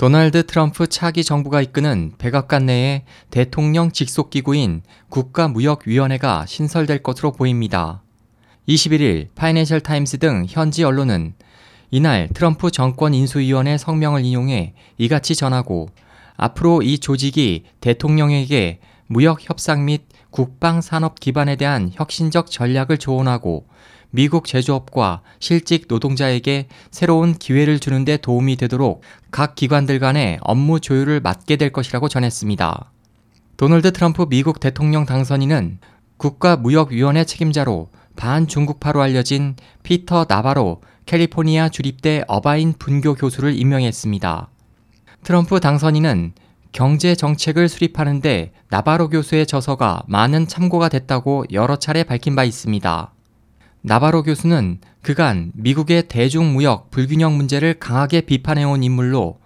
도널드 트럼프 차기 정부가 이끄는 백악관 내에 대통령 직속 기구인 국가무역위원회가 신설될 것으로 보입니다. 21일 파이낸셜 타임스 등 현지 언론은 이날 트럼프 정권 인수위원회 성명을 인용해 이같이 전하고 앞으로 이 조직이 대통령에게 무역 협상 및 국방 산업 기반에 대한 혁신적 전략을 조언하고 미국 제조업과 실직 노동자에게 새로운 기회를 주는 데 도움이 되도록 각 기관들 간의 업무 조율을 맡게 될 것이라고 전했습니다. 도널드 트럼프 미국 대통령 당선인은 국가무역위원회 책임자로 반중국파로 알려진 피터 나바로 캘리포니아 주립대 어바인 분교 교수를 임명했습니다. 트럼프 당선인은 경제 정책을 수립하는데 나바로 교수의 저서가 많은 참고가 됐다고 여러 차례 밝힌 바 있습니다. 나바로 교수는 그간 미국의 대중무역 불균형 문제를 강하게 비판해온 인물로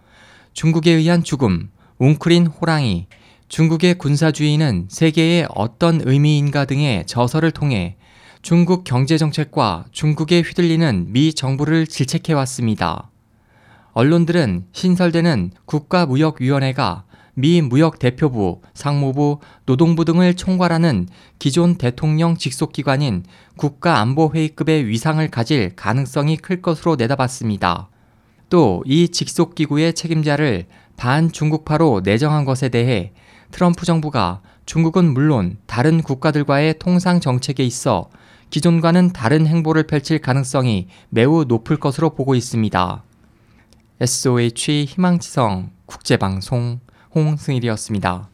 중국에 의한 죽음, 웅크린 호랑이, 중국의 군사주의는 세계에 어떤 의미인가 등의 저서를 통해 중국 경제정책과 중국에 휘둘리는 미 정부를 질책해왔습니다. 언론들은 신설되는 국가무역위원회가 미 무역 대표부, 상무부, 노동부 등을 총괄하는 기존 대통령 직속 기관인 국가안보회의급의 위상을 가질 가능성이 클 것으로 내다봤습니다. 또 이 직속 기구의 책임자를 반중국파로 내정한 것에 대해 트럼프 정부가 중국은 물론 다른 국가들과의 통상 정책에 있어 기존과는 다른 행보를 펼칠 가능성이 매우 높을 것으로 보고 있습니다. SOH 희망지성 국제방송 홍승일이었습니다.